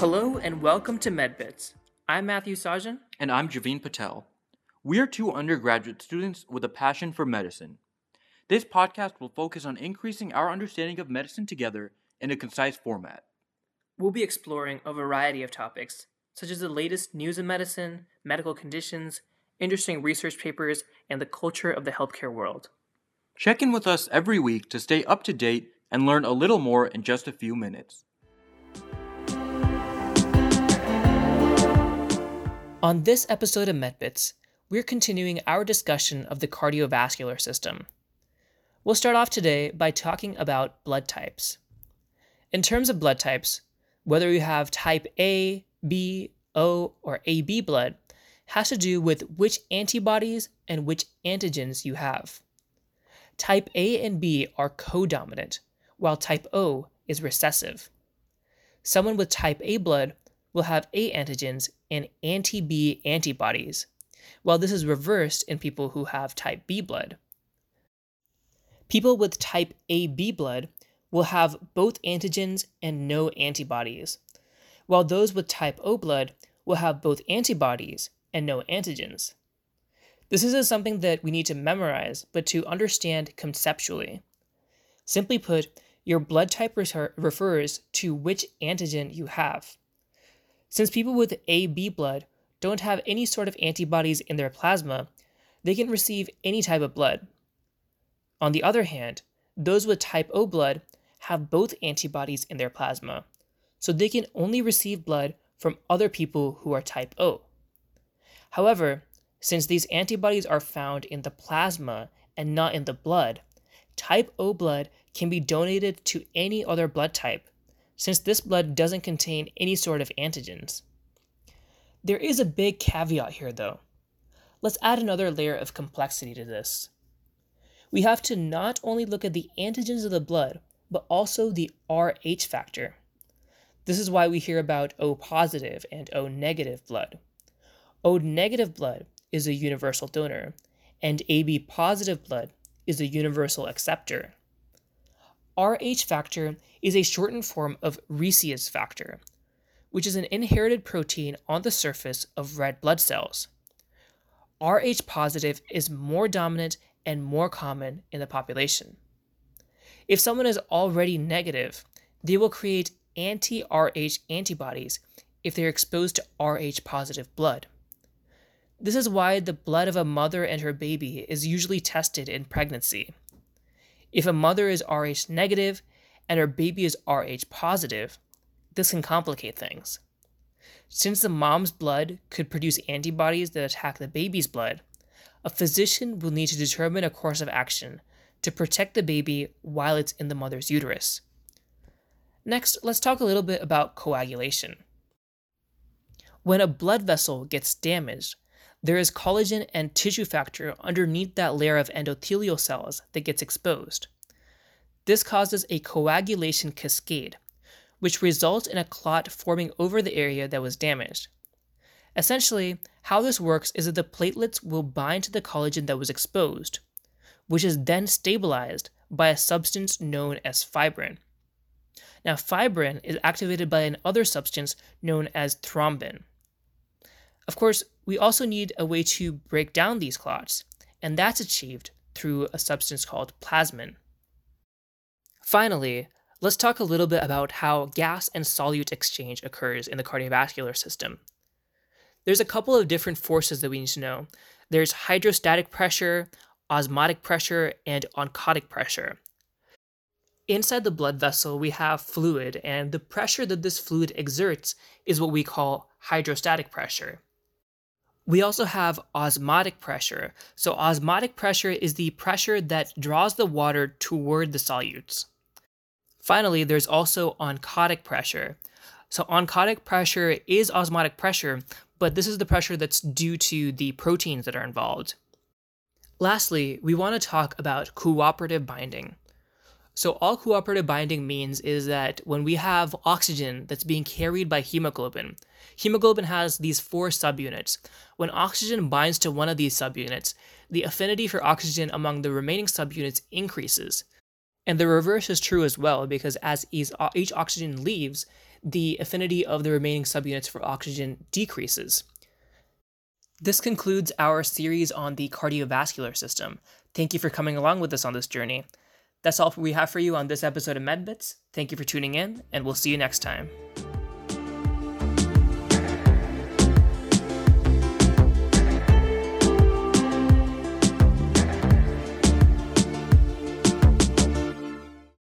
Hello and welcome to MedBits. I'm Matthew Sajan. And I'm Javeen Patel. We are two undergraduate students with a passion for medicine. This podcast will focus on increasing our understanding of medicine together in a concise format. We'll be exploring a variety of topics, such as the latest news in medicine, medical conditions, interesting research papers, and the culture of the healthcare world. Check in with us every week to stay up to date and learn a little more in just a few minutes. On this episode of MedBits, we're continuing our discussion of the cardiovascular system. We'll start off today by talking about blood types. In terms of blood types, whether you have type A, B, O, or AB blood has to do with which antibodies and which antigens you have. Type A and B are codominant, while type O is recessive. Someone with type A blood will have A antigens and anti B antibodies, while this is reversed in people who have type B blood. People with type AB blood will have both antigens and no antibodies, while those with type O blood will have both antibodies and no antigens. This isn't something that we need to memorize, but to understand conceptually. Simply put, your blood type refers to which antigen you have. Since people with AB blood don't have any sort of antibodies in their plasma, they can receive any type of blood. On the other hand, those with type O blood have both antibodies in their plasma, so they can only receive blood from other people who are type O. However, since these antibodies are found in the plasma and not in the blood, type O blood can be donated to any other blood type since this blood doesn't contain any sort of antigens. There is a big caveat here, though. Let's add another layer of complexity to this. We have to not only look at the antigens of the blood, but also the Rh factor. This is why we hear about O positive and O negative blood. O negative blood is a universal donor, and AB positive blood is a universal acceptor. Rh factor is a shortened form of Rhesus factor, which is an inherited protein on the surface of red blood cells. Rh positive is more dominant and more common in the population. If someone is Rh negative, they will create anti Rh antibodies if they're exposed to Rh positive blood. This is why the blood of a mother and her baby is usually tested in pregnancy. If a mother is Rh negative and her baby is Rh positive, this can complicate things. Since the mom's blood could produce antibodies that attack the baby's blood, a physician will need to determine a course of action to protect the baby while it's in the mother's uterus. Next, let's talk a little bit about coagulation. When a blood vessel gets damaged, there is collagen and tissue factor underneath that layer of endothelial cells that gets exposed. This causes a coagulation cascade, which results in a clot forming over the area that was damaged. Essentially, how this works is that the platelets will bind to the collagen that was exposed, which is then stabilized by a substance known as fibrin. Now, fibrin is activated by another substance known as thrombin. Of course, we also need a way to break down these clots, and that's achieved through a substance called plasmin. Finally, let's talk a little bit about how gas and solute exchange occurs in the cardiovascular system. There's a couple of different forces that we need to know. There's hydrostatic pressure, osmotic pressure, and oncotic pressure. Inside the blood vessel, we have fluid, and the pressure that this fluid exerts is what we call hydrostatic pressure. We also have osmotic pressure. So, osmotic pressure is the pressure that draws the water toward the solutes. Finally, there's also oncotic pressure. So, oncotic pressure is osmotic pressure, but this is the pressure that's due to the proteins that are involved. Lastly, we want to talk about cooperative binding. So, all cooperative binding means is that when we have oxygen that's being carried by hemoglobin, hemoglobin has these four subunits. When oxygen binds to one of these subunits, the affinity for oxygen among the remaining subunits increases. And the reverse is true as well, because as each oxygen leaves, the affinity of the remaining subunits for oxygen decreases. This concludes our series on the cardiovascular system. Thank you for coming along with us on this journey. That's all we have for you on this episode of MedBits. Thank you for tuning in, and we'll see you next time.